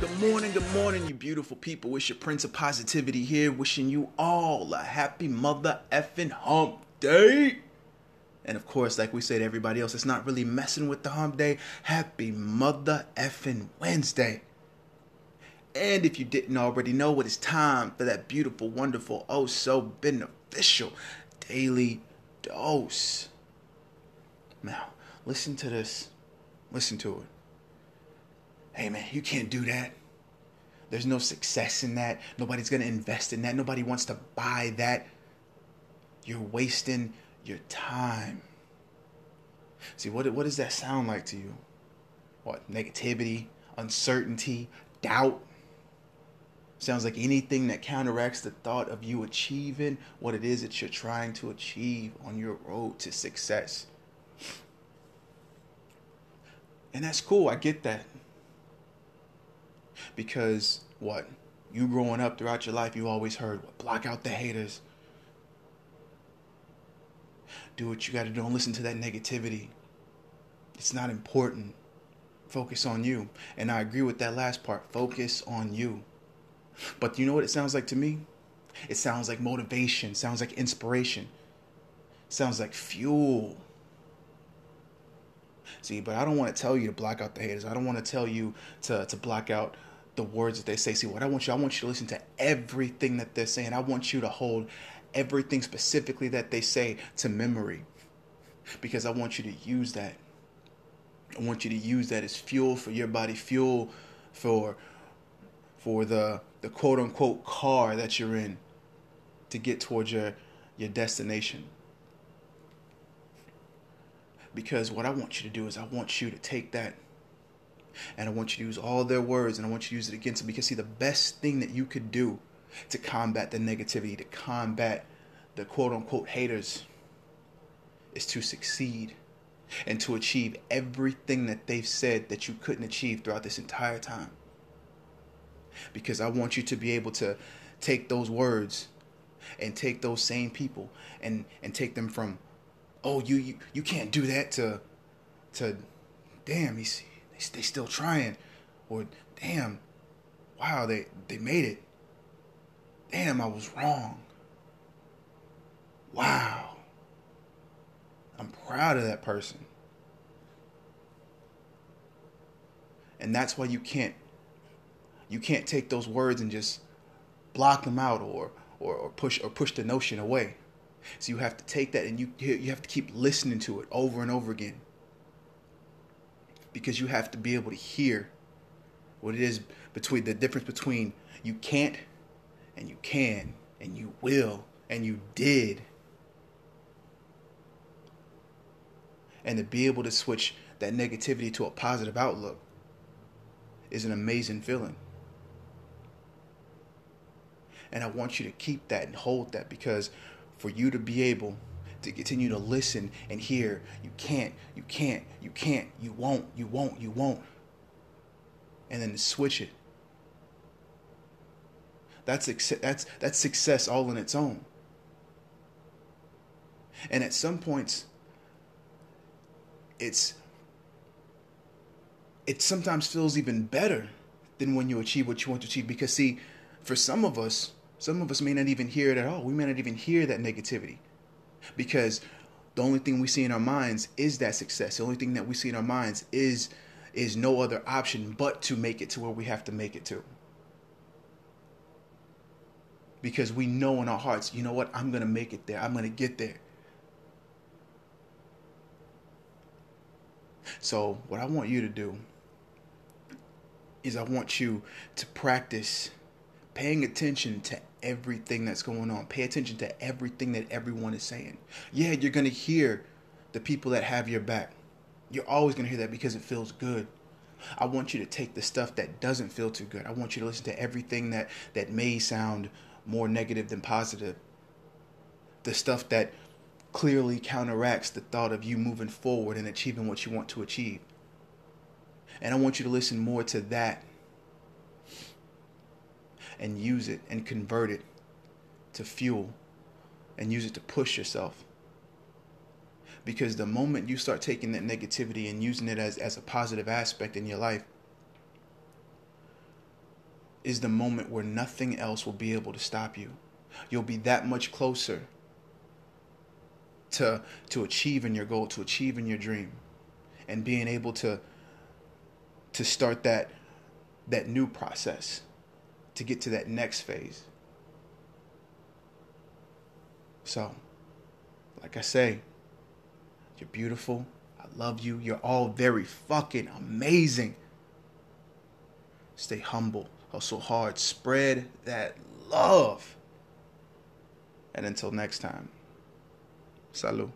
Good morning, good morning, you beautiful people. It's your Prince of Positivity here, wishing you all a happy mother effing hump day. And of course, like we say to everybody else, it's not really messing with the hump day. Happy mother effing Wednesday. And if you didn't already know, it is time for that beautiful, wonderful, oh so beneficial daily dose. Now, listen to this. Listen to it. Hey man, you can't do that. There's no success in that. Nobody's going to invest in that. Nobody wants to buy that. You're wasting your time. See, what, what does that sound like to you? What? Negativity, uncertainty, doubt? Sounds like anything that counteracts the thought of you achieving what it is that you're trying to achieve on your road to success. And that's cool. I get that. Because what? You growing up throughout your life, you always heard, what, block out the haters. Do what you got to do. Don't listen to that negativity. It's not important. Focus on you. And I agree with that last part. Focus on you. But you know what it sounds like to me? It sounds like motivation, sounds like inspiration, sounds like fuel. See, but I don't want to tell you to block out the haters. I don't want to tell you to, to block out the words that they say. See, what I want you, I want you to listen to everything that they're saying. I want you to hold everything specifically that they say to memory because I want you to use that. I want you to use that as fuel for your body, fuel for for the the quote unquote car that you're in to get towards your your destination. Because what I want you to do is I want you to take that and I want you to use all their words and I want you to use it against them because see the best thing that you could do to combat the negativity, to combat the quote unquote haters is to succeed and to achieve everything that they've said that you couldn't achieve throughout this entire time. Because I want you to be able to take those words and take those same people and and take them from oh you you, you can't do that to to damn he's they, they still trying. Or damn wow they they made it. Damn I was wrong. Wow. I'm proud of that person. And that's why you can't you can't take those words and just block them out or, or, or push or push the notion away. So you have to take that and you you have to keep listening to it over and over again. Because you have to be able to hear what it is between the difference between you can't and you can and you will and you did. And to be able to switch that negativity to a positive outlook is an amazing feeling. And I want you to keep that and hold that because for you to be able to continue to listen and hear, you can't, you can't, you can't, you won't, you won't, you won't. And then switch it. That's that's that's success all in its own. And at some points it's it sometimes feels even better than when you achieve what you want to achieve because see for some of us some of us may not even hear it at all. We may not even hear that negativity because the only thing we see in our minds is that success. The only thing that we see in our minds is is no other option but to make it to where we have to make it to. Because we know in our hearts, you know what? I'm going to make it there. I'm going to get there. So, what I want you to do is I want you to practice paying attention to everything that's going on. Pay attention to everything that everyone is saying. Yeah, you're going to hear the people that have your back. You're always going to hear that because it feels good. I want you to take the stuff that doesn't feel too good. I want you to listen to everything that that may sound more negative than positive. The stuff that clearly counteracts the thought of you moving forward and achieving what you want to achieve. And I want you to listen more to that and use it and convert it to fuel and use it to push yourself. Because the moment you start taking that negativity and using it as, as a positive aspect in your life, is the moment where nothing else will be able to stop you. You'll be that much closer to to achieving your goal, to achieving your dream, and being able to to start that that new process to get to that next phase. So, like I say, you're beautiful. I love you. You're all very fucking amazing. Stay humble. Hustle hard. Spread that love. And until next time, salud.